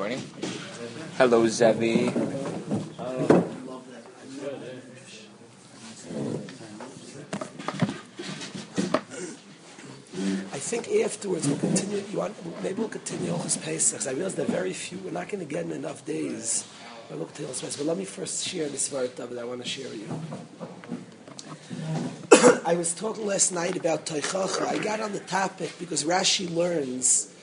recording. Hello, Zevi. I think afterwards we'll continue. You want, maybe we'll continue Ochus Pesach. I realize there are very few. We're not going to get enough days. But we'll continue Ochus Pesach. But let me first share this Varta that I want to share with you. I was talking last night about Teichacha. I got on the topic because Rashi learns.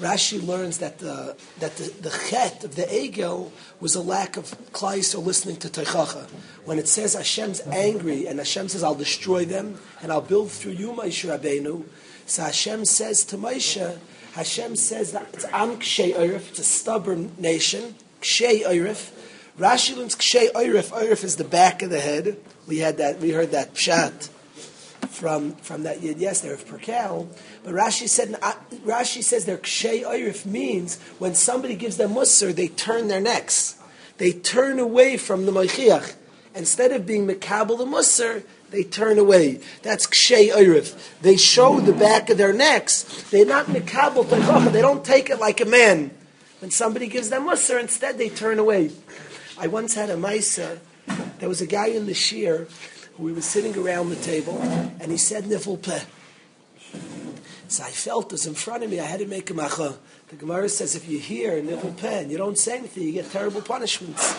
Rashi learns that the that the, the chet of the egel was a lack of klais or listening to Teichacha. When it says Hashem's angry and Hashem says I'll destroy them and I'll build through you, Moshe Rabbeinu. So Hashem says to Moshe, Hashem says that it's Am Kshay Eirif, it's a stubborn nation. Kshay Eirif. Rashi learns Kshay Eirif. Eirif is the back of the head. We had that. We heard that pshat from from that yid yesterday of Perkel. But Rashi said uh, Rashi says their kshay oirif means when somebody gives them musr, they turn their necks, they turn away from the moichiach. Instead of being mekabel the musr, they turn away. That's kshay oirif. They show the back of their necks. They're not mekabel teichacha. They don't take it like a man. When somebody gives them musr, instead they turn away. I once had a maisa. There was a guy in the shir we were sitting around the table, and he said niful peh. So I felt this in front of me. I had to make a macha. The Gemara says if you hear niful peh and you don't say anything, you get terrible punishments.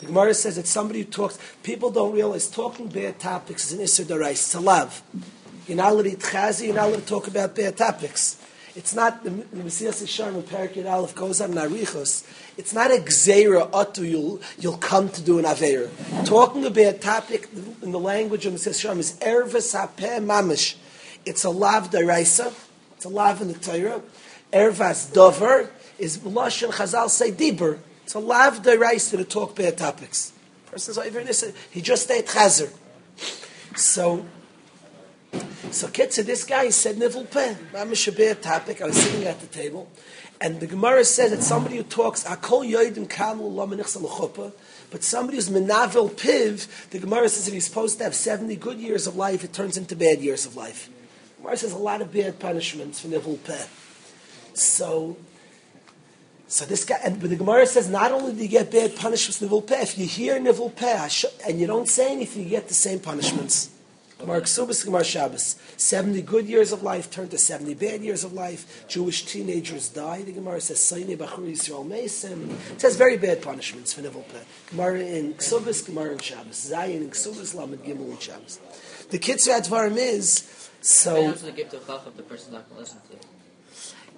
The Gemara says that somebody who talks, people don't realize talking bad topics is an isser darais. It's a love. You're not allowed to eat chazi, you're not allowed to talk about bad topics. It's not the Mesillas Yesharim and Parakid Aleph goes on Narichos. It's not a gzeira atu you'll you'll come to do an aveira. Talking about a topic in the language of Mesillas Yesharim is ervas hapeh mamish. It's a lav deraisa. It's a lav in the Torah. Ervas dover is lashon Chazal say diber. It's a lav deraisa to talk about topics. Person's over he just ate chazer. So so Kitza, this guy said nivel pen. Mamish a topic. I was sitting at the table, and the Gemara says that somebody who talks akol yoidim kamul lamanich but somebody who's menavel piv, the Gemara says that he's supposed to have seventy good years of life. It turns into bad years of life. The Gemara says a lot of bad punishments for Nivul pen. So. So this guy, and but the Gemara says not only do you get bad punishments Nivul peh, if you hear Nivul peh and you don't say anything, you get the same punishments. Gemara Ksubas, Gemara Shabbos. 70 good years of life turned to 70 bad years of life. Jewish teenagers die. The Gemara says, Saini Bachur Yisrael Mesim. It says very bad punishments for Nivel Peh. Gemara in Ksubas, Gemara in Shabbos. Zayin in Ksubas, Lamed Gimel in Shabbos. The Kitzur Advarim is, so... the gift of the person's not going to listen to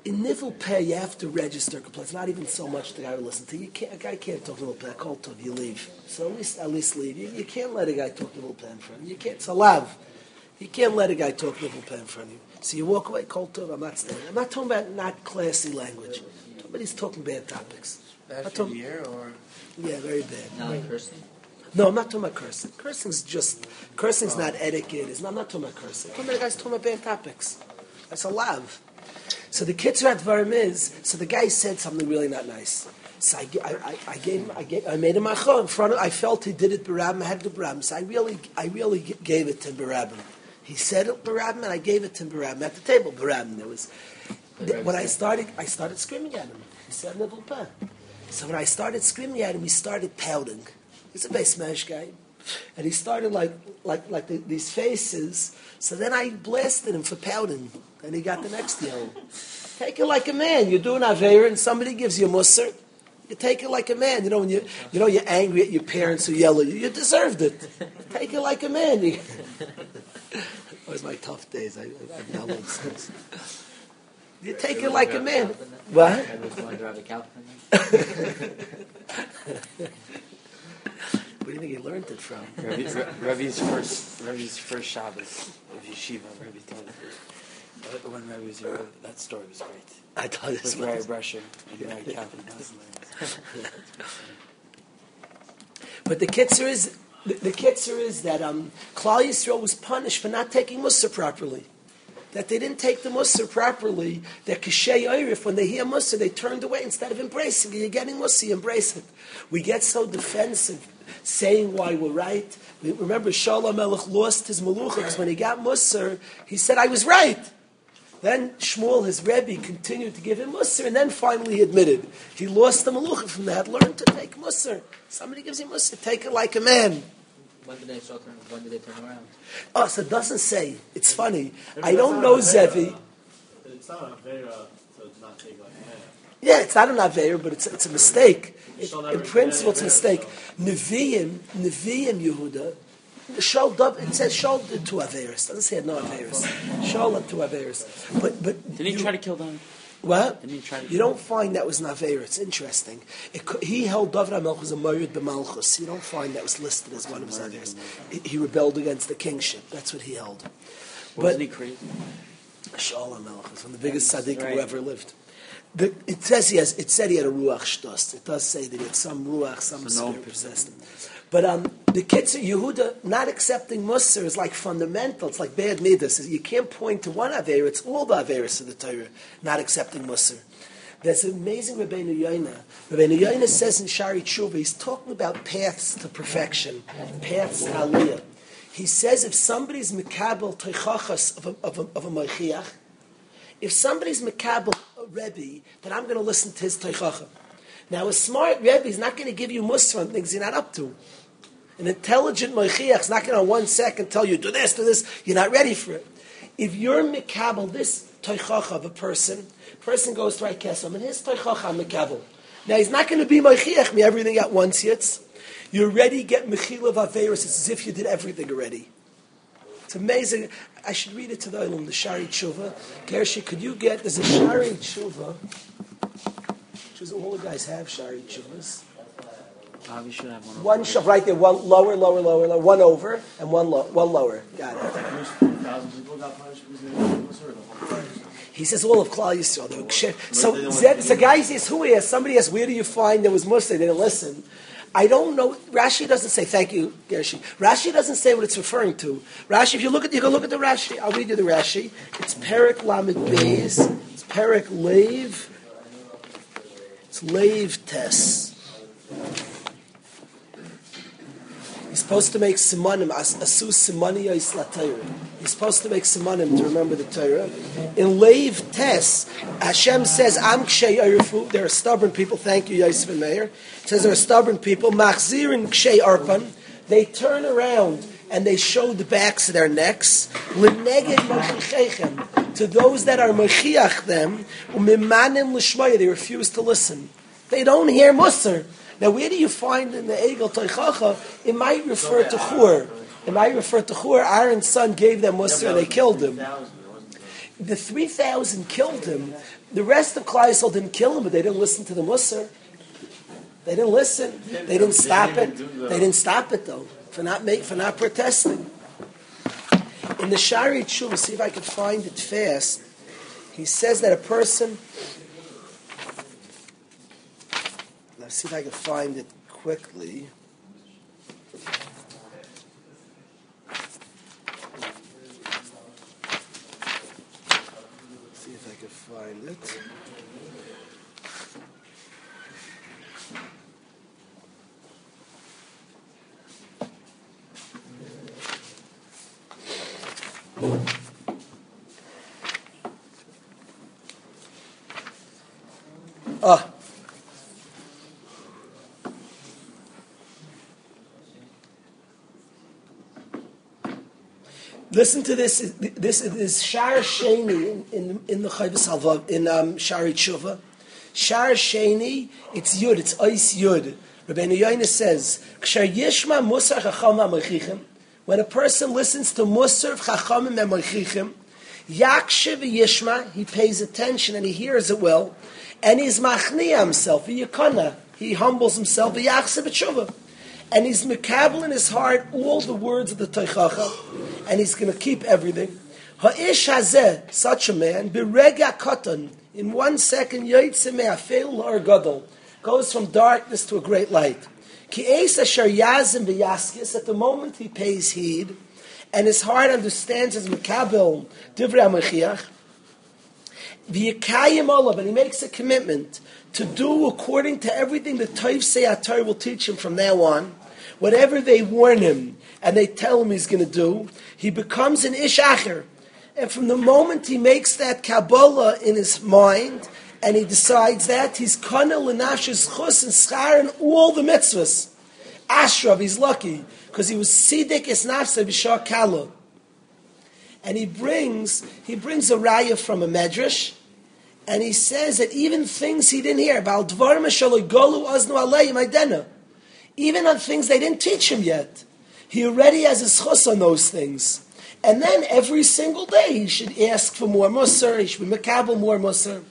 in Nivel Peh, you have to register complaints. Not even so much the guy will listen to you. Can't, a guy can't talk Nivel Peh. Call to you leave. So at least at least leave. You, you can't let a guy talk Nivel Peh in front of you. You can't. It's a lav. You can't let a guy talk Nivel Peh in front of you. So you walk away. Call to I'm not staying. I'm not talking about not classy language. Somebody's talking bad topics. Bad for year or yeah, very bad. Not like cursing. No, I'm not talking about cursing. Cursing's just cursing's oh. not etiquette. It's not, I'm not talking about cursing. I'm talking about guys talking about bad topics. That's a lav. So the Kitzrat Varim is, so the guy said something really not nice. So I, I, I gave him, I, gave, I made him a in front of, I felt he did it Barabim, I had to Barabim. So I really, I really gave it to Barabim. He said it Barabim, and I gave it to Barabim at the table. Barabim, there was, when I started, I started screaming at him. He said Nivel Peh. So when I started screaming at him, he started pouting. He's a base smash guy. And he started like, like, like the, these faces. So then I blasted him for pouting. And he got the next yell. Take it like a man. You're doing Aveira and somebody gives you a musr. You take it like a man. You know, when you, you know, you're angry at your parents who yell at you. You deserved it. Take it like a man. You, was my tough days. I, I've now learned since. You take it like a man. What? Where do you think he learned it from? Rebbe's first, Rebbe's first Shabbos of yeshiva. Rebbe told it. When Rebbe was here, that story was great. I thought it was Mary Brescher and Mary Kathy But the kitzer is the, the kitzer is that um, Klal Yisrael was punished for not taking Musa properly. That they didn't take the Musa properly. That Kishay Oirif, when they hear Musa, they turned away instead of embracing it. You're getting Musa, embrace it. We get so defensive, saying why we're right. Remember, Shaul HaMelech lost his Malucha because when he got Musa, he said, I was right. Then Shmuel, his Rebbe, continued to give him Musar, and then finally he admitted. He lost the Malucha from that, learned to take Musar. Somebody gives you Musar, take it like a man. When did they start turning? When did they turn around? Oh, so it doesn't say. It's funny. I don't know Zevi. It's not a Avera to not take like a man. Yeah, it's not an Aveir, but it's, it's a mistake. It- in principle, it's a mistake. Nevi'im, Nevi'im Yehuda, Shol dub, it says did to Averis. doesn't say no Averis. Did to Averis. But, but. Didn't he you- try to kill them? What? Didn't he try to You don't find that was Naveir. It's interesting. It, he held David HaMelech was a Morid b'Malchus. You don't find that was listed as one of his others. He, he rebelled against the kingship. That's what he held. Wasn't he crazy? Shaul HaMelech was one of the biggest tzaddikim right. who ever lived. The, it says he has. It said he had a ruach shtos. It does say that he had some ruach, some So no spirit possessed him. But um, the kitzur Yehuda not accepting Musar is like fundamental. It's like bad midas. You can't point to one aver. It's all the averis of the Torah not accepting Musar. There's an amazing Rabbeinu Yoina. Rabbeinu Yoina says in Shari Tshuva, he's talking about paths to perfection, paths to aliyah. He says if somebody's mikabel teichachas of a, of a, of a moichiach, if somebody's makabel a Rebbe, then I'm going to listen to his teichacha. Now, a smart Rebbe is not going to give you mussar on things you're not up to. An intelligent moichiach is not going to one second tell you, do this, do this. You're not ready for it. If you're mikabel, this teichacha of a person, person goes to kesem, and his teichacha mikabel. Now, he's not going to be moichiach me everything at once yet. You're already get mechila of averis. It's as if you did everything already. It's amazing. I should read it to the Olam, the Shari Tshuva. Gershi, could you get, there's a Shari Tshuva. Which is all the guys have Shari Tshuvas. Probably should have one. One shav right there, one lower, lower, lower, lower, one over, and one, low, one lower. Got it. Which 4,000 people got punished because they didn't listen to the whole Christ? He says all of Klal Yisrael. they were. So, Zeb, so guy says, who is? Somebody asks, where do you find there was Muslim? They didn't listen. I don't know. Rashi doesn't say, thank you, Gershi. Rashi doesn't say what it's referring to. Rashi, if you look at, you go look at the Rashi. I'll read you the Rashi. It's Perik Lamed Beis. It's Perik Lev. It's Lev Tes. He's supposed to make simanim, as- asu simani la Torah. He's supposed to make simanim to remember the Torah. In Leiv Tes, Hashem says, Am kshay arifu. There are stubborn people. Thank you, Yosef and Meir. It says there are stubborn people. Machzirin kshay arpan. They turn around and they show the backs of their necks. L'neged mochichechem. To those that are mochiach them, umimanim l'shmaya. They refuse to listen. They don't hear Musar. Now, where do you find in the Egel Teichacha, it might refer to Chur. It might refer to Chur. Aaron's son gave them Musar and they killed him. 3,000, there wasn't- The 3,000 killed him. The rest of Kleisel didn't kill him, but they didn't listen to the Musar. They didn't listen. They didn't stop it. They didn't stop it, though, for not, make, for not protesting. In the Shari Tshuva, see if I can find it fast, he says that a person. Let's see if I can find it quickly. See if I can find it. Ah. Listen to this. This is Shar Sheni in, in, in the Chayvus Halvav, in um, Shari Tshuva. Shar Sheni, it's Yud, it's Ice Yud. Rabbeinu Yoina says, "Kshar Yishma Musar Chacham HaMechichim." When a person listens to Musar Chachamim HaMechichim, Yakshiv Yishma, he pays attention and he hears it well, and he's machniya himself, Yikana, he humbles himself, He Yachsev Tshuva. And he's mekabel in his heart all the words of the Teichacha, and he's going to keep everything. Ha'ish hazeh, such a man, birega katan, in one second, yoytze me'afel or gadol, goes from darkness to a great light. Ki eis asher yazim v'yaskis, at the moment he pays heed, and his heart understands his mekabel, divrei HaMachiach, v'yikayim olav, and he makes a commitment to do according to everything the Toiv Seyatar will teach him from now on. Whatever they warn him and they tell him he's going to do, he becomes an ish acher. And from the moment he makes that Kabbalah in his mind, and he decides that, he's kana l'nafshis chus and schar and all the mitzvahs. Ashrav, he's lucky, because he was sidik es nafsa b'shah kala. And he brings, he brings a raya from a medrash, and he says that even things he didn't hear about aznu even on things they didn't teach him yet, he already has a schus on those things. And then every single day he should ask for more musr, he should be more musr.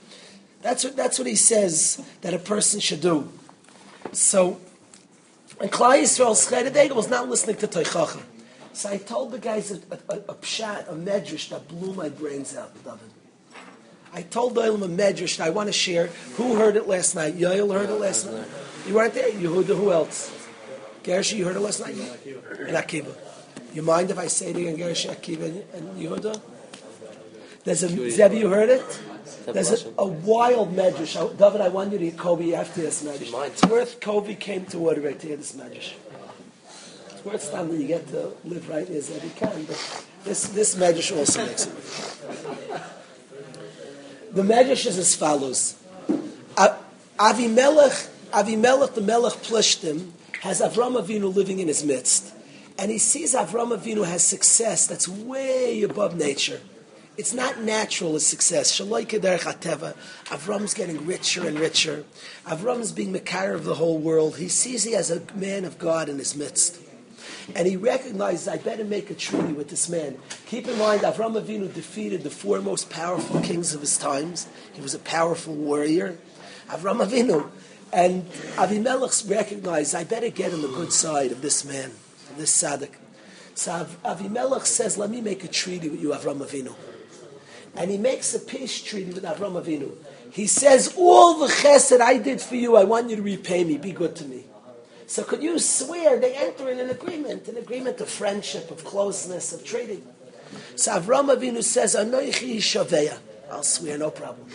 That's what, that's what he says that a person should do. So, and Klal Yisrael's Cheredeg was not listening to Teichachim. So I told the guys a, a, a, pshat, a medrash that blew my brains out, David. I told Doyle a medrash that I want to share. Who heard it last night? Yoel heard it last night. You weren't there. Yehuda, who else? Gershi, you heard it last night? And Akiva. You mind if I say you and Gershi, Akiva, and Yehuda? There's a Zevi, you heard it? There's a, a wild medrash. David, I want you to hear Kobe after this medrash. It's worth Kobe came to Waterbury to hear this medrash. It's worth time that you get to live right as that you can, but this, this medrash also makes it. The medrash is as follows. Avimelech, Avimelech, the Melech Plishtim, has Avram Avinu living in his midst. And he sees Avram Avinu has success that's way above nature. It's not natural as success. Avram's getting richer and richer. Avram's being Mekar of the whole world. He sees he has a man of God in his midst. And he recognizes, I better make a treaty with this man. Keep in mind, Avram Avinu defeated the four most powerful kings of his times. He was a powerful warrior. Avram Avinu. And Avimelech recognized, I better get on the good side of this man, this tzaddik. So Av- Avimelech says, let me make a treaty with you, Avram Avinu. And he makes a peace treaty with Avram Avinu. He says, all the chesed I did for you, I want you to repay me. Be good to me. So could you swear they enter in an agreement, an agreement of friendship, of closeness, of trading? So Avram Avinu says, Anoichi shaveya. I'll swear, no problem.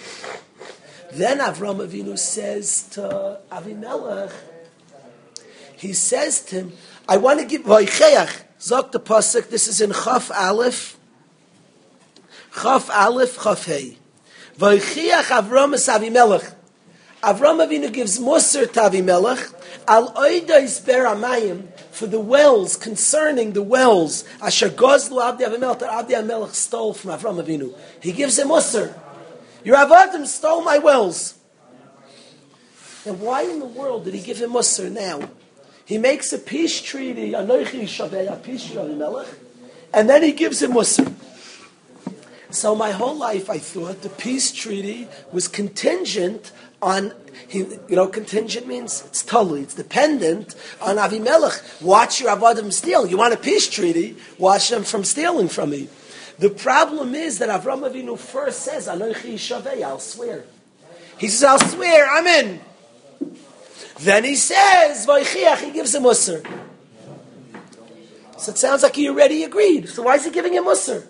Then Avram Avinu says to Avimelech, he says to him, I want to give Vaycheach, Zok the Pasuk, this is in Chaf Aleph, Chaf Aleph, Chaf Hey. Vaycheach Avram es Avimelech. Avram Avinu gives Musar to Avimelech, Al Oidais Ber Amayim, for the wells, concerning the wells, Asher Gozlu Abdi Avimelech, that Abdi Avimelech stole from Avram Avinu. He gives him Musar. Your Avadim stole my wells. And why in the world did he give him Musar now? He makes a peace treaty, and then he gives him Musar. So my whole life, I thought the peace treaty was contingent on, you know, contingent means it's totally, it's dependent on Avimelech. Watch your Avadim steal. You want a peace treaty? Watch them from stealing from me. The problem is that Avram Avinu first says, I'll swear. He says, "I'll swear, I'm in." Then he says, "Vaychiach," he gives him Musar. So it sounds like he already agreed. So why is he giving him Musar?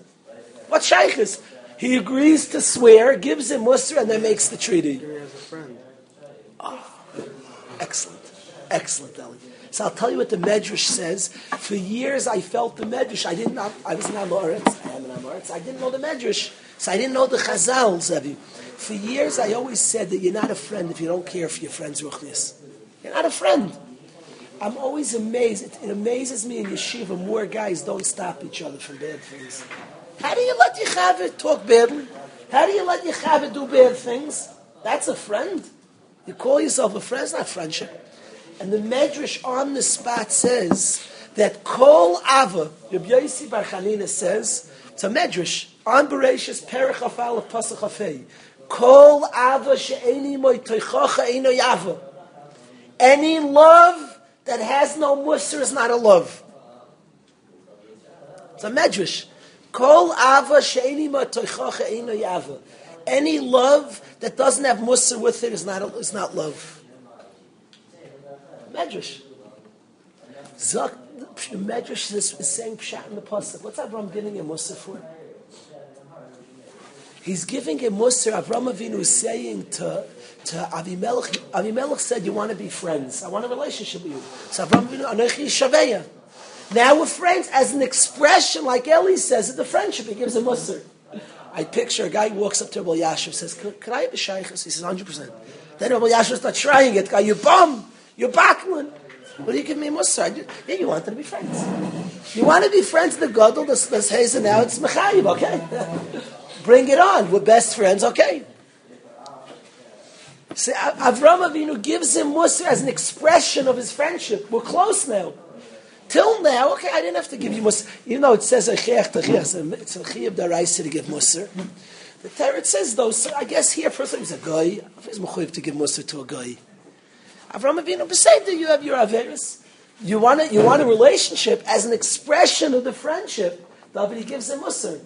What shaykhis? He agrees to swear, gives him Musar, and then makes the treaty. He has a friend. Ah, excellent. Excellent, Eli. So I'll tell you what the Medrash says. For years I felt the Medrash. I didn't I was an Amoritz. I am an Amoritz. I didn't know the Medrash. So I didn't know the Chazal, Zevi. For years I always said that you're not a friend if you don't care for your friend's ruchnias. You're not a friend. I'm always amazed. It, it amazes me in yeshiva more guys don't stop each other from bad things. How do you let Yechavit talk badly? How do you let Yechavit do bad things? That's a friend. You call yourself a friend, it's not friendship. And the Medrash on the spot says that Kol Ava, Rabbi Yossi Bar Chanina says, it's a Medrash, on Bereshis Perech Afal Pasach Afei, Kol Ava she'eni moi toichocha eino yava. Any love that has no musr is not a love. It's a Medrash. Kol Ava she'eni moi toichocha eino yava. Any love that doesn't have musr with it is not, a, is not love. Medrash. Zok, the Medrash is, is saying pshat in the pasuk. What's Avram giving him Musa for? He's giving him Musa. Avram Avinu is saying to, to Avimelech, Avimelech said, you want to be friends. I want a relationship with you. So Avram Avinu, Anochi Shaveya. Now we're friends as an expression, like Eli says, of the friendship. He gives him Musa. I picture a guy walks up to Rabbi Yashiv says, "Can can I have a shaykhus?" He says, 100%. Then Rabbi Yashiv starts trying it. Guy, you bum, you backman. What do you give me mussar? I Yeah, you wanted to be friends. You want to be friends the gadol. Let's let's now. It's mechayiv, okay? Bring it on. We're best friends, okay? See, Avram Avinu gives him mussar as an expression of his friendship. We're close now. Till now, okay, I didn't have to give you mussar. You know, it says it's a chiyah daraisa to give mussar. The Torah says though, so I guess here, first of all, he's a guy. He's mechuyev to give mussar to a guy. Avram Avinu, beside that you have your averis. You want a, you want a relationship as an expression of the friendship. David gives him mussar.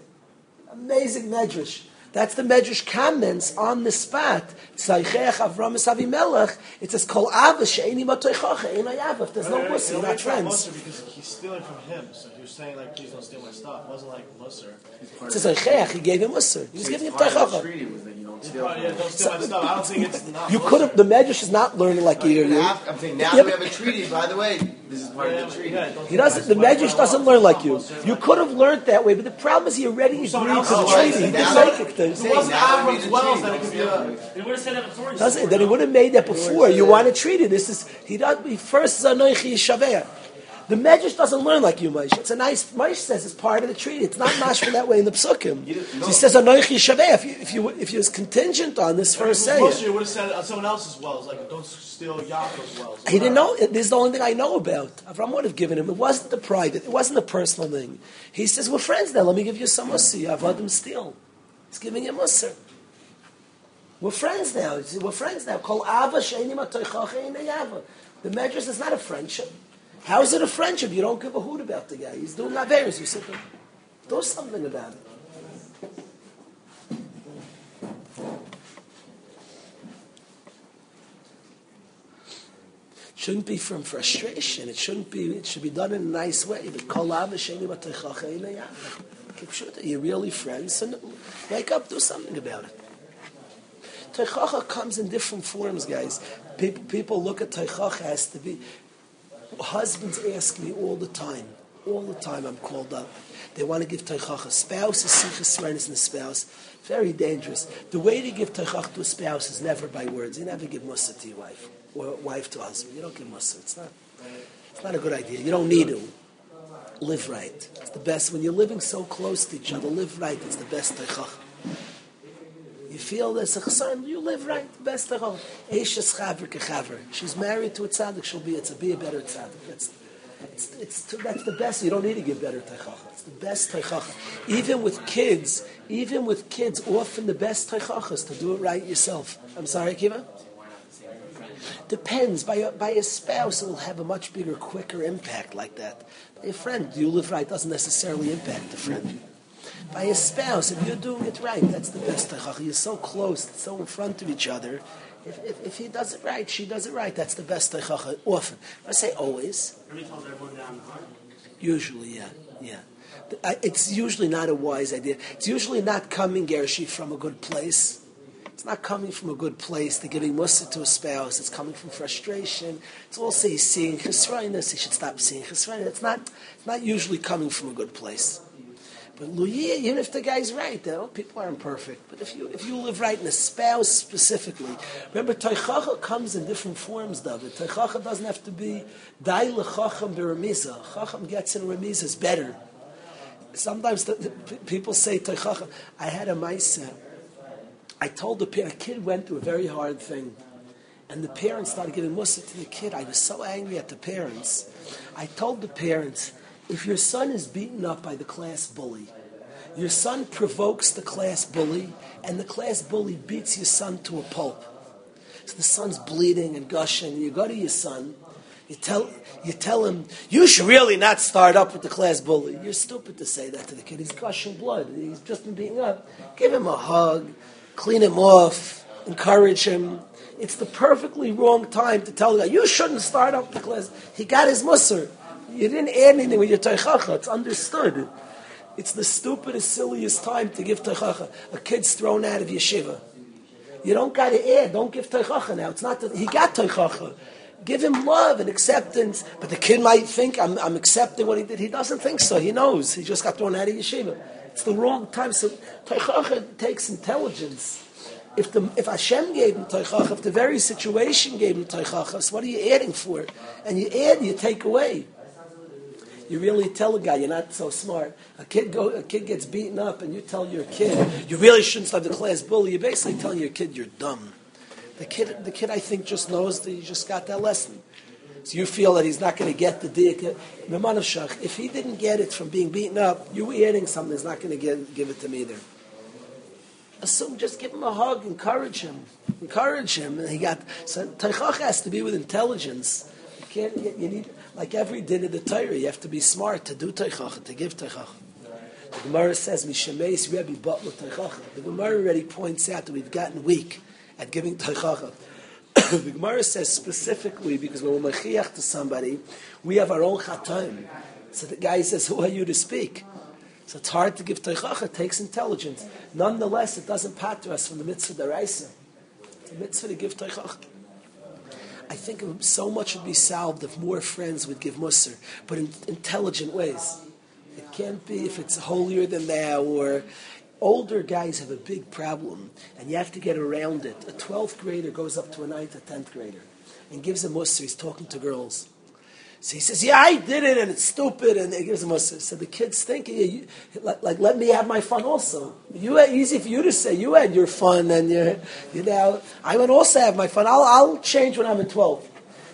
Amazing medrash. That's the medrash comments on the spot. Tzaychech Avram Esavi Melech. It says Kol Ava She'eni Matoichocha Ein Ayav. There's no you're not friends. Because he's stealing from him, so he was saying like, "Please don't steal my stuff." It wasn't like Musser. It says Tzaychech. He gave him mussar. He was giving him Teichocha. treaty was you don't He steal. probably, yeah, don't steal my stuff. I don't think it's not. You could have. The medrash is not learning like you. you Now- I'm saying now Yeah, we have a treaty, by the way, this is part Yeah, of the treaty. yeah, He doesn't. The stuff. medrash doesn't learn like you. You could have learned that way, but the problem is he already agreed to Someone else the is right. treaty. He didn't make it. then. If it wasn't Avram's a wells, treaty, then it don't could be steal a. from me. They would have said that before. Doesn't then he would have made that before. You want to treat it. This is he does. He first is anoichi yishaveh. The Medrash doesn't learn like you, Moshe. It's a nice. Moshe says it's part of the treaty. It's not mashma that way in the psukim. He says anoichi yishaveh. If you if you if you was contingent on this first Musser, say, you would have said on someone else's wells, like don't steal Yaakov's wells. he didn't know. This is the only thing I know about. Avram would have given him. It wasn't the private. It wasn't a personal thing. He says we're friends now. Let me give you some usi. I've mussar. Avadim steal. He's giving him mussar. We're friends now. We're friends now. Call ava she'eni matoichacha ein ayava. The Medrash is not a friendship. How is it a friendship? You don't give a hoot about the guy. He's doing averis. You sit there. Do something about it. shouldn't be from frustration. It shouldn't be. It should be done in a nice way. You're really friends. So wake up. Do something about it. Teichacha comes in different forms, guys. People, people look at Teichacha as to be. Husbands ask me all the time, all the time I'm called up. They want to give Teichacha. Spouse is Sichas Smarness in the spouse. Very dangerous. The way to give Teichacha to a spouse is never by words. You never give Musa to your wife, or wife to husband. You don't give Musa. It's not, it's not a good idea. You don't need to. Live right. It's the best. When you're living so close to each other, live right. It's the best Teichacha. You feel a chassan, you live right, the best of all. Eishes chaver kechaver. She's married to a tzaddik, she'll be, a be a better tzaddik. That's, it's, it's, that's the best, you don't need to give better teichacha. It's the best teichacha. Even with kids, even with kids, often the best teichacha is to do it right yourself. I'm sorry, Kiva? Depends. By a, by a spouse, it will have a much bigger, quicker impact like that. By a friend, you live right doesn't necessarily impact the friend. By a spouse, if you're doing it right, that's the best teichacha. You're so close, so in front of each other. If, if, if he does it right, she does it right, that's the best teichacha. Often. I say always. Usually, yeah, yeah. It's usually not a wise idea. It's usually not coming, Gershi, from a good place. It's not coming from a good place. They're giving mussar to a spouse. It's coming from frustration. It's also he's seeing chesroinus. He should stop seeing chesroinus. It's not, it's not usually coming from a good place. But even if the guy's right, though, people aren't perfect. But if you if you live right in a spouse specifically, remember Teichacha comes in different forms, David. Teichacha doesn't have to be Dai lechacham beremiza. Chacham gets in remiza is better. Sometimes the, the, people say Teichacha. I had a ma'isa. I told the parent, a kid went through a very hard thing. And the parents started giving mussar to the kid. I was so angry at the parents. I told the parents, if your son is beaten up by the class bully, your son provokes the class bully, and the class bully beats your son to a pulp. So the son's bleeding and gushing. You go to your son, you tell, you tell him, you should really not start up with the class bully. You're stupid to say that to the kid. He's gushing blood. He's just been beaten up. Give him a hug, clean him off, encourage him. It's the perfectly wrong time to tell the guy, you shouldn't start up the class. He got his musser. You didn't add anything with your teichacha. It's understood. It's the stupidest, silliest time to give teichacha. A kid's thrown out of yeshiva. You don't got to add. Don't give teichacha now. It's not he got teichacha. give him love and acceptance. But the kid might think I'm, I'm accepting what he did. He doesn't think so. He knows. He just got thrown out of yeshiva. It's the wrong time. So Teichacha takes intelligence. If the if Hashem gave him Teichacha, if the very situation gave him Teichacha, so what are you adding for? And you add, you take away. You really tell a guy you're not so smart. A kid go, a kid gets beaten up, and you tell your kid you really shouldn't start the class bully. You're basically telling your kid you're dumb. The kid, the kid, I think, just knows that he just got that lesson. So you feel that he's not going to get the dik. If he didn't get it from being beaten up, you adding something is not going to give it to me either. Assume, just give him a hug, encourage him, encourage him. And he got so teichach has to be with intelligence. Can't. You, you need like every din of the Torah. You have to be smart to do teichach to give teichach. The Gemara says, "Mishameis Rebbe Batla teichach." The Gemara already points out that we've gotten weak at giving teichacha. the Gemara says specifically because when we're mechiach to somebody, we have our own chataim. So the guy says, "Who are you to speak?" So it's hard to give teichacha. It takes intelligence. Nonetheless, it doesn't patter us from the mitzvah deraisa. It's a mitzvah to give teichacha. I think so much would be solved if more friends would give musr, but in intelligent ways. It can't be if it's holier than thou or older guys have a big problem, and you have to get around it. A 12th grader goes up to a 9th or 10th grader and gives a mussar. He's talking to girls. So he says, "Yeah, I did it, and it's stupid." And he gives a mussar. So the kids think, yeah, you, like, like, let me have my fun also. You easy for you to say. You had your fun, and you, you know, I would also have my fun. I'll, I'll change when I'm in 12.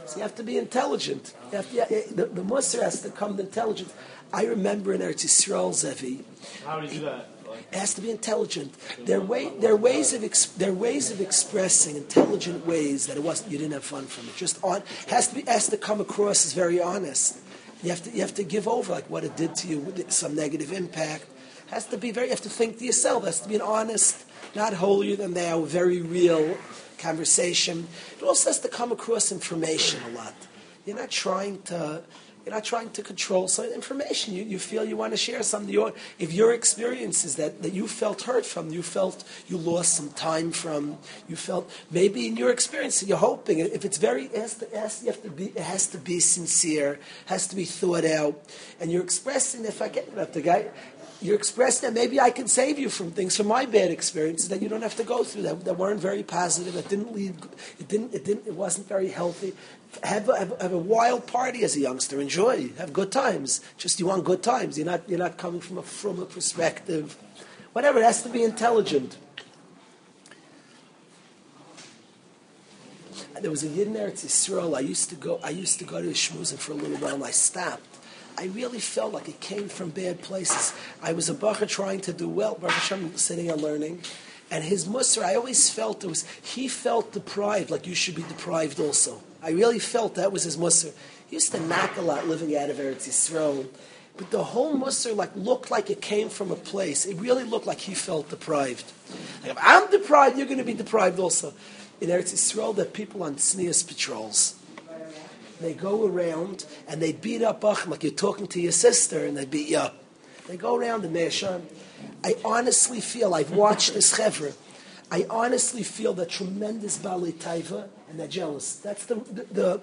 So you have to be intelligent. You have to, yeah, the, the has to come to intelligence. I remember in Eretz Yisrael, Zevi. How do you do that? It has to be intelligent. Their way, there are ways of ex, there are ways of expressing intelligent ways that it wasn't you didn't have fun from it. Just on has to be has to come across as very honest. You have to you have to give over like what it did to you, some negative impact. Has to be very. You have to think to yourself. Has to be an honest, not holier than thou, very real conversation. It also has to come across information a lot. You're not trying to you're not trying to control certain information. You, you feel you want to share something. Your, if your experience is that, that you felt hurt from, you felt you lost some time from, you felt maybe in your experience you're hoping. If it's very, it has to, it has, you have to be, it has to be sincere, has to be thought out, and you're expressing. If I get that the guy, you're expressing that maybe I can save you from things from my bad experiences that you don't have to go through that, that weren't very positive, that didn't lead, it didn't, it didn't, it wasn't very healthy. Have a, have, have a wild party as a youngster. Enjoy. Have good times. Just you want good times. You're not, you're not coming from a from a perspective. Whatever. It has to be intelligent. There was a Yidden Eretz Yisrael. I used to go. I used to go to Shmuzin for a little while, and I stopped. I really felt like it came from bad places. I was a bacher trying to do well. Baruch Hashem, sitting and learning. And his musr, I always felt it was, he felt deprived, like you should be deprived also. I really felt that was his musr. He used to knock a lot living out of Eretz Yisrael. But the whole musr like looked like it came from a place. It really looked like he felt deprived. Like, if I'm deprived, you're going to be deprived also. In Eretz Yisrael, there are people on sneers patrols. They go around and they beat up Achim like you're talking to your sister and they beat you up. They go around the Me'asham. I honestly feel, I've watched this chevra, I honestly feel that tremendous Bali Taiva and they're jealous. That's the, the, the,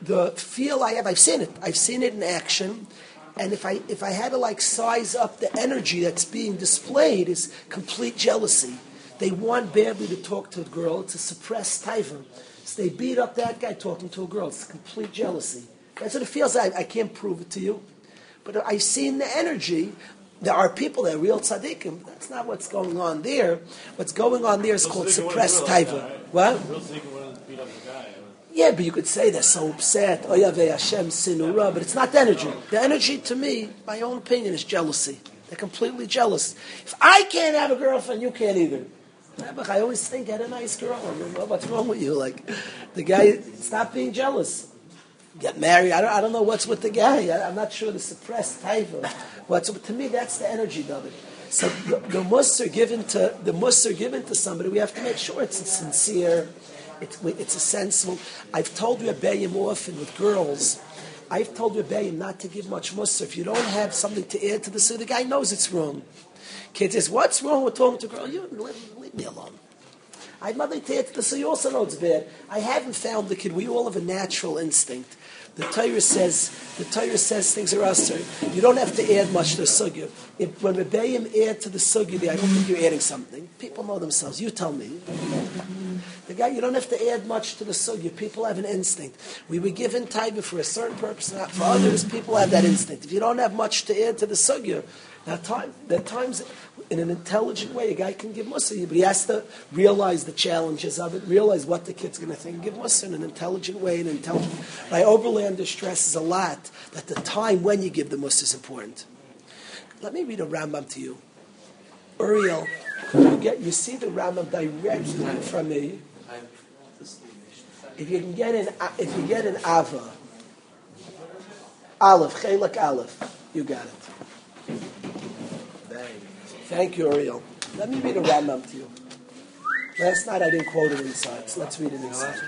the feel I have. I've seen it. I've seen it in action. And if I, if I had to like size up the energy that's being displayed is complete jealousy. They want badly to talk to a girl. It's a suppressed taiva. So they beat up that guy talking to a girl. It's complete jealousy. That's what it feels like. I can't prove it to you. But I've seen the energy. There are people that are real tzaddikim. That's not what's going on there. What's going on there is called suppressed taiva. What? Yeah, but you could say they're so upset. Oh, Yahweh Hashem sinura, but it's not the energy. The energy, to me, my own opinion, is jealousy. They're completely jealous. If I can't have a girlfriend, you can't either. I always think had a nice girl. I mean, what's wrong with you? Like, the guy, stop being jealous. Get married. I don't, I don't know what's with the guy. I, am not sure the suppressed of what's. To me, that's the energy of it. So the, the musr given to the musr given to somebody, we have to make sure it's sincere. It's, a sensible. I've told Rebbeim often with girls. I've told Rebbeim not to give much musr. If you don't have something to add to the so the guy knows it's wrong. Kid says, "What's wrong with talking to a girl? You leave, leave me alone." I'd mother to so you also know it's bad. I haven't found the kid. We all have a natural instinct. The Torah says the Torah says things are usher. You don't have to add much to the sugya. If, when Rebbeim add to the sugya, I don't think you're adding something. People know themselves. You tell me. The guy, you don't have to add much to the sugya. People have an instinct. We were given taiva for a certain purpose, not for others. People have that instinct. If you don't have much to add to the sugya, now time, are times in an intelligent way a guy can give musa, but he has to realize the challenges of it, realize what the kid's going to think, give musa in an intelligent way, an intelligent. My Oberlander stresses a lot that the time when you give the musa is important. Let me read a Rambam to you. Uriel, you get you see the Rambam directly from me. If you can get an if you get an Ava, Aleph, Chelak Aleph, you got it. Thank you, Ariel. Let me read a Rambam to you. Last night I didn't quote it inside, so let's read it inside.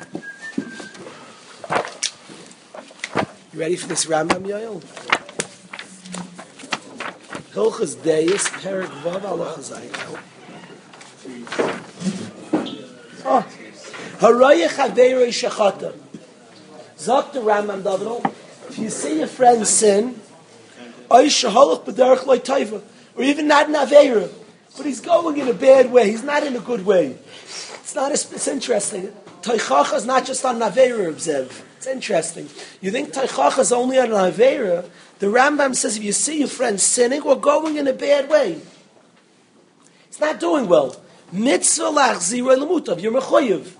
You ready for this Rambam, Yoel? Hilchas Deis, Perik Vav, Allah Chazayim. Oh, ah, Haraya Chaveirei Shechata. Zok the Rambam Davidol, if you see your friend sin, Oy Sheholach B'derech Loi Taiva, or even not in Aveira, but he's going in a bad way, he's not in a good way. It's not, a, it's interesting. Taichacha is not just on Aveira, Zev. It's interesting. You think Taichacha is only on Aveira, the Rambam says if you see your friend sinning or going in a bad way, it's not doing well. Mitzvah lachzira lemutav, you're mechoyev.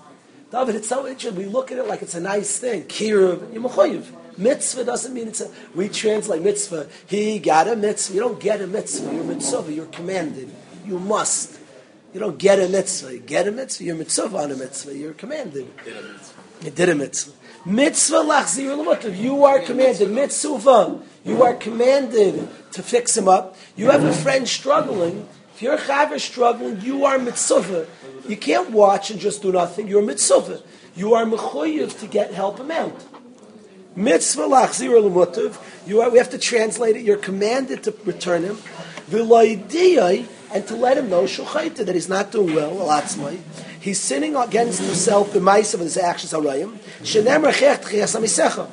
David, it's so interesting. We look at it like it's a nice thing. Kiruv, you're mechoyev. Mitzvah doesn't mean it's a. We translate mitzvah. He got a mitzvah. You don't get a mitzvah. You're mitzvah. You're commanded. You must. You don't get a mitzvah. You get a mitzvah. You're mitzvah on a mitzvah. You're commanded. You did a mitzvah. Mitzvah lachzir lemutav. You are commanded. Mitzvah. You are commanded to fix him up. You have a friend struggling. If you're a chaver struggling, you are mitzvah. You can't watch and just do nothing. You're mitzvah. You are mechoyev to get help him out. Mitzvah lachzir lemutav. You we have to translate it. You're commanded to return him. V'loidiyai, and to let him know shulchayta that he's not doing well. Alatzmai. He's sinning against himself the mice of his actions. Harayim. Shenem rechech tchias amisecha.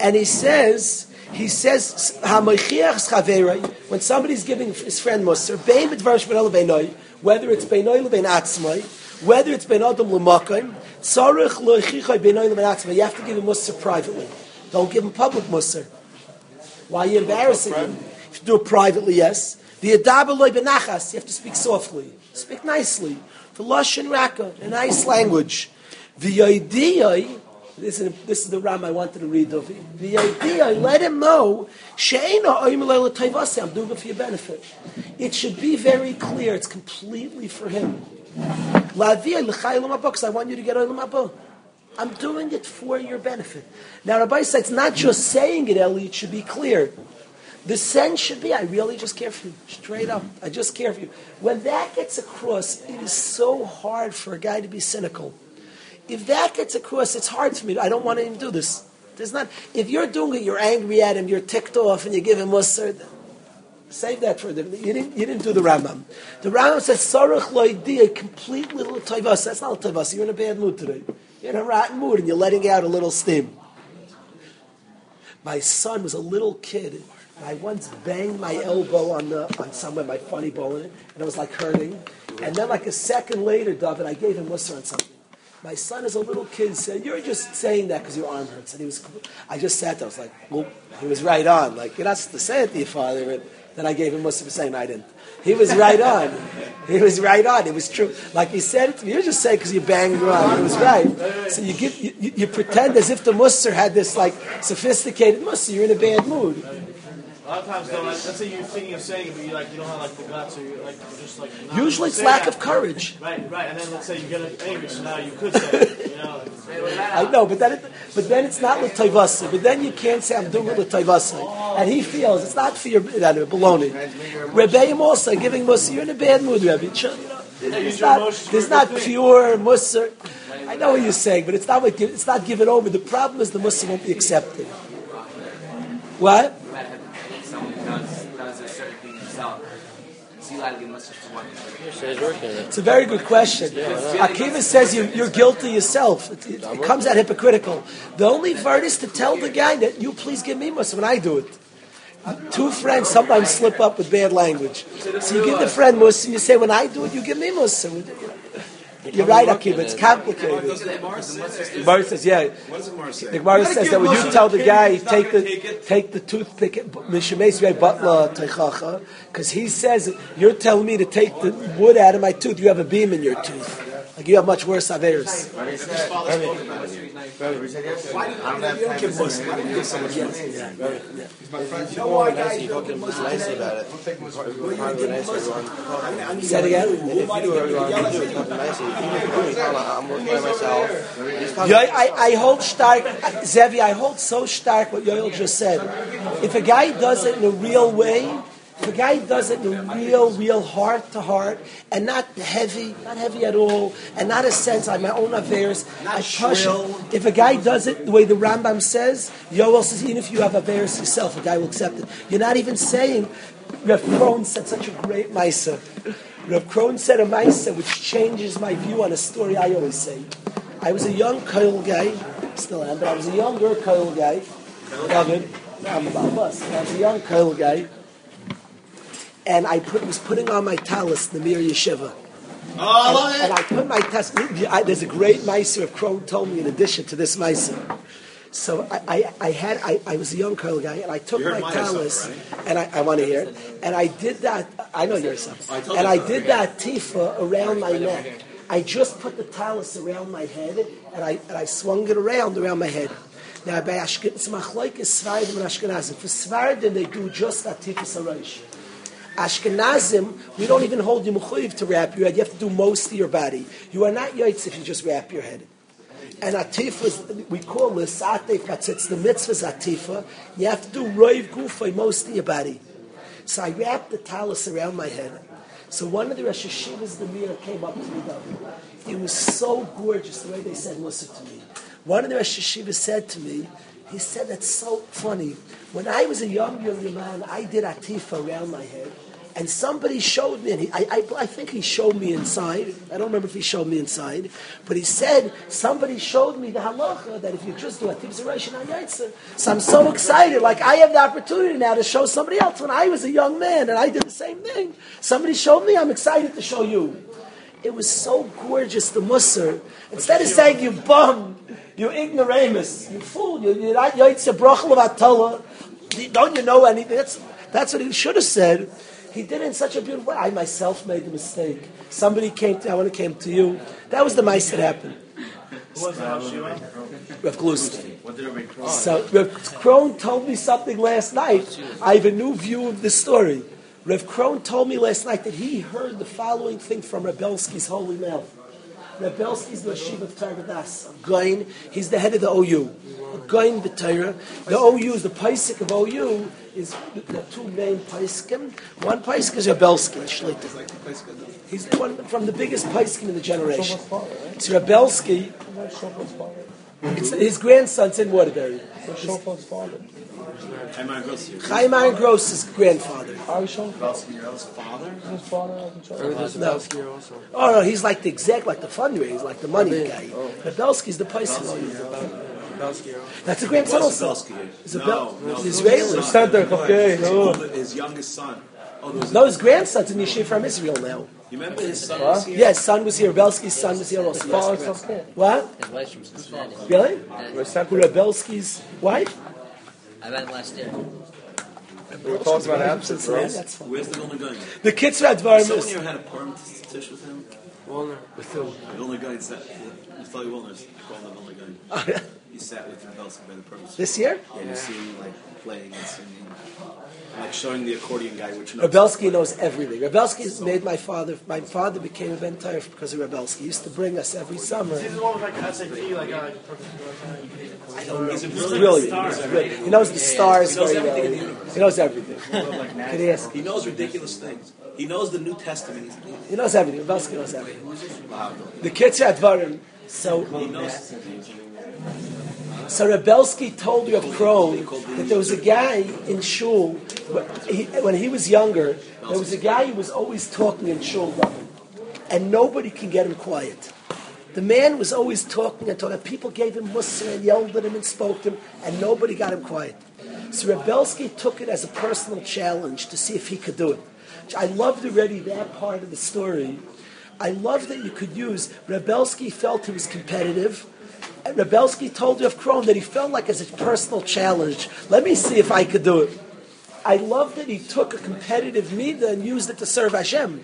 And he says, he says. When somebody's giving his friend beinoi, whether it's beinoi lebein atzmai, whether it's bein adam l'makayim, tzarich loichichai lebein atzmai. You have to give him muster privately. Don't give him public muster. Why are you embarrassing him? If you do it privately, yes. The adaber loy benachas. You have to speak softly, speak nicely. The lashon raka, a nice language. The idea. This is, this is the Ram I wanted to read of. The idea, let him know, I'm doing it for your benefit. It should be very clear, it's completely for him. Because I want you to get Olam Haba. I'm doing it for your benefit. Now, Rabbi said it's not just saying it, Eli, it should be clear. The sense should be, I really just care for you. Straight up. I just care for you. When that gets across, it is so hard for a guy to be cynical. If that gets across, it's hard for me. I don't want to even do this. There's not. If you're doing it, you're angry at him, you're ticked off, and you give him musar. Save that for them. You didn't. You didn't do the Rambam. The Rambam says sarach loidia, complete little toivas. That's not a toivas. You're in a bad mood today. You're in a rotten mood, and you're letting out a little steam. My son was a little kid. And I once banged my elbow on the on somewhere, my funny bone, and it was like hurting. And then, like a second later, David, I gave him musar on something. My son, as a little kid, said, "You're just saying that because your arm hurts." And he was, I just sat there. I was like, "Well," he was right on. Like you're not supposed to say it to your father. Then I gave him for saying I didn't. He was right on. He was right on. It was true. Like he said it to me. You're just saying because you banged arm. It was right. So you give, you, you, you pretend as if the musar had this like sophisticated musar. You're in a bad mood. A lot of times, though, like, let's say you're thinking of saying it, but you like you don't have like the guts, or you're like just like. Usually, it's lack that. of courage. Right, right, and then let's say you get angry, so now you could say, it, you know. I know, but then, it, but then it's not l'tayvasa. But then you can't say I'm doing it l'tayvasa. And he feels it's not for your uh, baloney. Rebbeim also giving musa. You're in a bad mood, Rebbe. You know. It's not, there's not pure musa. I know what you're saying, but it's not it's not given over. The problem is the musa won't be accepted. What? Someone does, does a certain thing himself. Sie allowed to give Muslims for one. She's working on it. It's a very good question. Akiva says you, you're guilty yourself. It, it, it comes out hypocritical. The only word is to tell the guy that you please give me musa when I do it. Two friends sometimes slip up with bad language. So you give the friend musa and you say, when I do it, you give me musa. You're right, Akiva. It's complicated. The Gemara says, yeah. What does the Gemara say? The Gemara says that when you tell the guy, take the take the toothpick, Mishemes Butla uh, Teichacha, because he says you're telling me to take the wood out of my tooth. You have a beam in your tooth. Like you have much worse averis. Say it again. I, I hold stark, Zevi, I hold so stark what Yoel just said. If a guy does it in a real way, if a guy does it in real, real heart to heart, and not heavy, not heavy at all, and not a sense like my own affairs, I push it. If a guy does it the way the Rambam says, Yoel says, even if you have affairs yourself, a guy will accept it. You're not even saying, Rav Krohn said such a great Maisa. Rav Krohn said a Maisa which changes my view on a story I always say. I was a young Kyle guy, still am, but I was a younger Kyle guy. David, I'm about bus. I was a young Kyle guy, and I put, was putting on my talis, the Mir Yeshiva. Oh, love And I put my test. There's a great Meiser of Crow told me in addition to this Meiser. So I, I, I had I, I was a young Kyle guy and I took my talis something, and I, I want to hear it and I did that I know yours I told and I did that tifa around my neck. I just put the talis around my head and I and I swung it around around my head. Now by Ashkenaz, it's machlokes and Ashkenazim. For Sfardim, they do just that tifus arosh. Ashkenazim, we don't even hold you mechuyev to wrap your head. You have to do most of your body. You are not yaitz if you just wrap your head. And atif is, we call but it's the mitzvah's atifa. You have to do roiv gufa most of your body. So I wrapped the talus around my head. So one of the Rosh Yeshivas, the mirror came up to me. It was so gorgeous the way they said Musa to me. One of the Rosh Yeshivas said to me, he said, that's so funny. When I was a young young man, I did atifa around my head. And somebody showed me, and he, I, I, I think he showed me inside. I don't remember if he showed me inside, but he said somebody showed me the halacha that if you just do a tibzeration on yaitza. So I'm so excited, like I have the opportunity now to show somebody else. When I was a young man and I did the same thing, somebody showed me. I'm excited to show you. It was so gorgeous, the musar. Instead of saying you bum, you ignoramus, you fool, you, you're not yaitza brachel of atala. Don't you know anything? That's that's what he should have said. He did it in such a beautiful way. I myself made the mistake. Somebody came to, I want to came to you. That was the mice that happened. Who was the house you went? Rev Glustein. So Rev Krohn told me something last night. I have a new view of the story. Rev Krohn told me last night that he heard the following thing from Rebelsky's holy mouth. Rebelsky's the of Torah Vodaas. Goin, he's the head of the OU. Goin B'Torah. The OU is the Paisik of OU is the, two main Paiskim. One Paisik is Rebelsky, Shlita. He's one from the biggest Paiskim in the generation. It's Rebelsky. It's his grandson's in Waterbury. Chaim Aaron Gross's grandfather. Oh no, he's like the exec, like the fundraiser, like the money guy. Oh. But Belsky's the person. That's a grandson also. He's a Bel- he's Israeli. okay. His youngest son. Oh, there was a, No, his grandson's in Yeshiva from Israel now. You remember his son was here? Yes, son was here. Belsky's son was here also. What? His wife's from Cincinnati. Really? Who Rebelsky's wife? I met him last year. We talked about absence. Yeah. Where's the Vilna guy? The Kitzrat Dvarim Someone is here had a Purim tish with him? with who? The Vilna guy sat, Naftali Wilner's called the Vilna guy. He sat with Rebelsky by the Purim. This year? Yeah, you see him like playing and singing. Like showing the accordion guy which notes. Rebelsky knows everything. Rebelsky made my father. My father became a Ventire because of Rebelsky. He used to bring us every summer. He's the one with like SAP, like, uh, like. I don't know. He's brilliant. He's brilliant. He knows the stars He knows very everything in well. He knows everything. Could he ask? He knows ridiculous things. He knows the New Testament. He knows everything. Rebelsky knows everything. The Kitzrat Dvarim. So, he knows. so Rebelsky told Rav Krohn that there was a guy in shul he, when he was younger, there was a guy who was always talking in shul, and nobody can get him quiet. The man was always talking and talking. People gave him mussar and yelled at him and spoke to him, and nobody got him quiet. So Rebelsky took it as a personal challenge to see if he could do it. I loved already that part of the story. I love that you could use. Rebelsky felt he was competitive. And Rebelsky told Rav Krohn that he felt like as a personal challenge. Let me see if I could do it. I love that he took a competitive midah and used it to serve Hashem.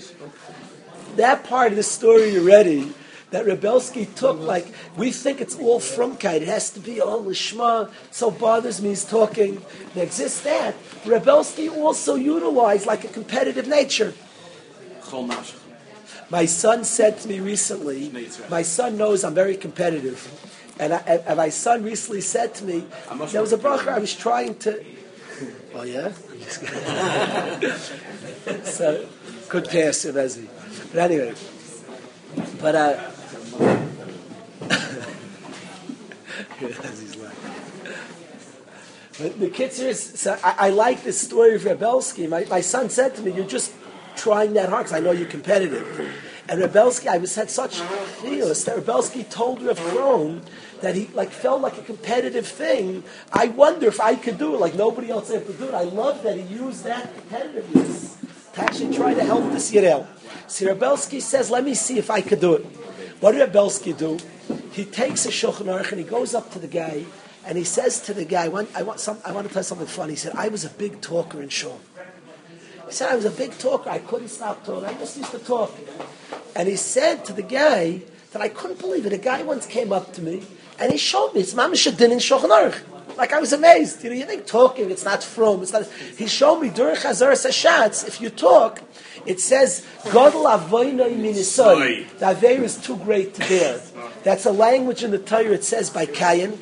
That part of the story already that Rebelsky took, like, we think it's all frumkeit. It has to be all lishma. So bothers me he's talking. There exists that. Rebelsky also utilized like a competitive nature. My son said to me recently, my son knows I'm very competitive. And, I, and my son recently said to me, there was a bracha I was trying to. Oh, yeah? so, good pass, Rezi. But anyway, but uh, Rezi's laughing. But the kids are, so I, I like this story of Rebelsky. My, my son said to me, "You're just trying that hard because I know you're competitive." And Rebelsky, I was had such fears that Rebelsky told Rav Krohn that he like felt like a competitive thing. I wonder if I could do it like nobody else ever do it. I love that he used that competitiveness to actually try to help this Yirel. See, Rebelsky says, "Let me see if I could do it." What did Rebelsky do? He takes a Shulchan Aruch and he goes up to the guy and he says to the guy, I want, I want, some, I want to tell you something funny. He said, I was a big talker in shul. He said, I was a big talker. I couldn't stop talking. I just used to talk. And he said to the guy that I couldn't believe it. A guy once came up to me and he showed me, it's Mamash Din in Shulchan. Like I was amazed. You know, you think talking, it's not from, it's not. He showed me during Chazaras Hashatz, if you talk, it says, Godel avoinoi minisoi. The Aver is too great to bear. That's a language in the Torah, it says by. And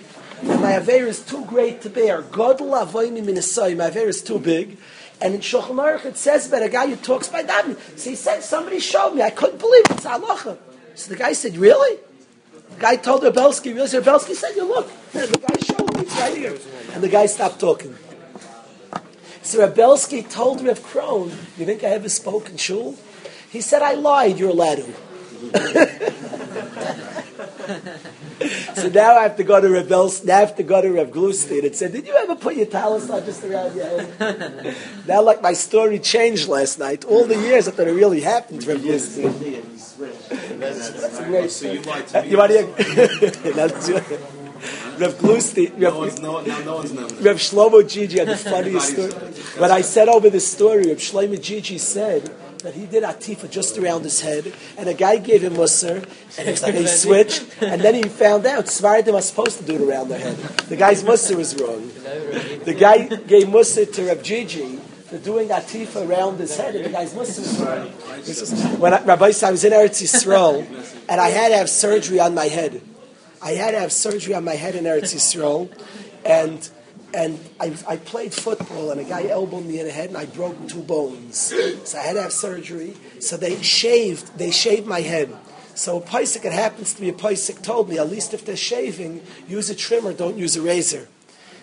my Aver is too great to bear. Godel avoinoi minisoi. My Aver is too big. And in Shulchan Aruch it says about a guy who talks by davening. So he said, somebody showed me. I couldn't believe it. It's halacha. So the guy said, really? Guy told Rebelsky? So Rebelsky said, you look. The guy showed me. It's right here. And the guy stopped talking. So Rebelsky told Rev Krohn, you think I ever spoke in shul? He said, I lied, you're allowed to. so now I have to go to Rebels. Now I have to go to Rev Glustein and say, "Did you ever put your talus on just around your head?" now, like my story changed last night. All the years I thought it really happened, Rev Glustein. That's. So you lied to me. You want to? That's Rev Glustein. No one's, no, now no one's known. Rev Shlomo Gigi had the funniest story. When I said over the story, Rev Shlomo Gigi said that he did atifa just around his head, and a guy gave him musser, and it's like he switched, and then he found out Sfardim are supposed to do it around their head. The guy's musser was wrong. The guy gave musser to Rev Gigi for doing atifa around his head, and the guy's is- When I, Rabbi I was in Eretz Yisrael, and I had to have surgery on my head. I had to have surgery on my head in Eretz Yisrael, and and I, I played football, and a guy elbowed me in the head, and I broke two bones. So I had to have surgery. So they shaved, they shaved my head. So a paisik, it happens to be a paisik, told me at least if they're shaving, use a trimmer, don't use a razor.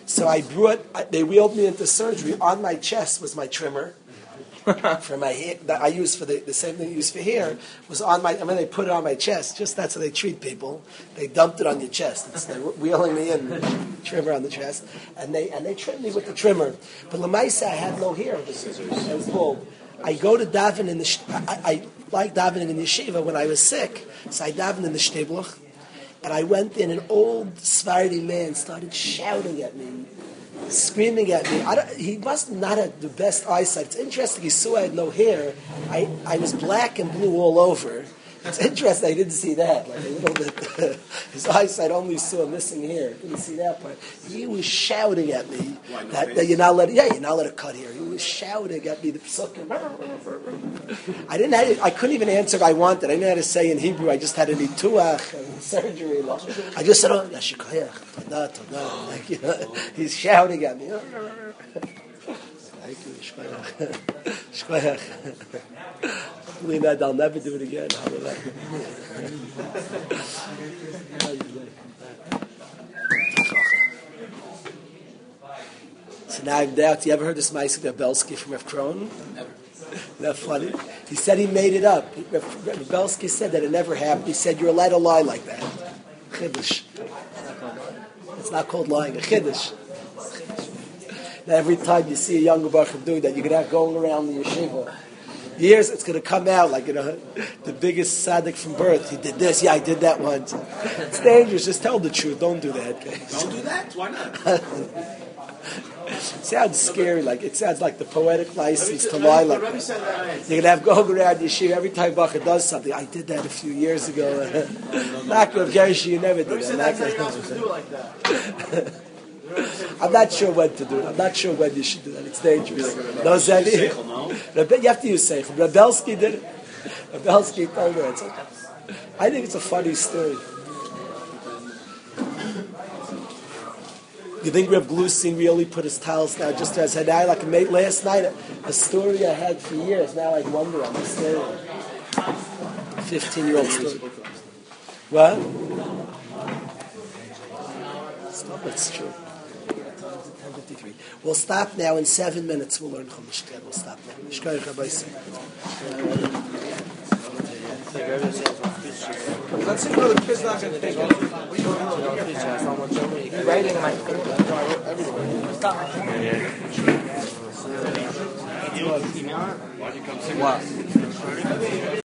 So I brought, they wheeled me into surgery. On my chest was my trimmer for my hair that I use for the, the same thing you use for hair was on my. I mean, they put it on my chest. Just that's how they treat people. They dumped it on your chest. It's, they're wheeling me in, trimmer on the chest, and they and they trimmed me with the trimmer. But lemaisa, I had no hair. It was, I was bald. I go to daven in the. I, I like davening in yeshiva when I was sick, so I davened in the shtibluch. And I went in, an old Sephardi man started shouting at me, screaming at me. He must not have the best eyesight. It's interesting. He saw I had no hair. I, I was black and blue all over. It's interesting. I didn't see that. Like a little bit. His eyesight only saw missing here. Didn't see that part. He was shouting at me Why, no that, that you're not let. Yeah, you're not let a cut here. He was shouting at me. The psukim. I didn't. Have, I couldn't even answer I wanted. I didn't know how to say in Hebrew. I just had a nituach and surgery. I just said, "Oh, yashikoyach, toda, toda." Like you know, he's shouting at me. Shkoyach. Hopefully, that I'll never do it again. Hallelujah. So now I'm doubt. You ever heard this Ma'aseh Belsky from Rav Krohn? Never. That funny. He said he made it up. Belsky said that it never happened. He said you're allowed to lie like that. Chiddush. It's not called lying. A chiddush. Now every time you see a younger baruch doing that, you're gonna have going around the yeshiva. Years, it's gonna come out like you know, the biggest tzaddik from birth. He did this, yeah, I did that once. It's dangerous. Just tell the truth. Don't do that. Don't do that. Why not? sounds scary. Like it sounds like the poetic license to lie like that. You're gonna have going around yeshiva every time Bacha does something. I did that a few years ago. Not good, Gershi. You never did that. I'm not sure when to do it. I'm not sure when you should do that. It's dangerous. No? Rebe- You have to use Seichel. Rebelsky did it. Rebelsky told her. It's I think it's a funny story. You think Reb Glustein really put his towels now just as had I like made last night a, story I had for years. Now I wonder on the story. Fifteen year old story. What? Stop, that's true. 10:53. We'll stop now in seven minutes. We'll learn Chumash. We'll stop now. Shkoyach Rabbi Let's see whether the kid's not going to take it. Writing my What?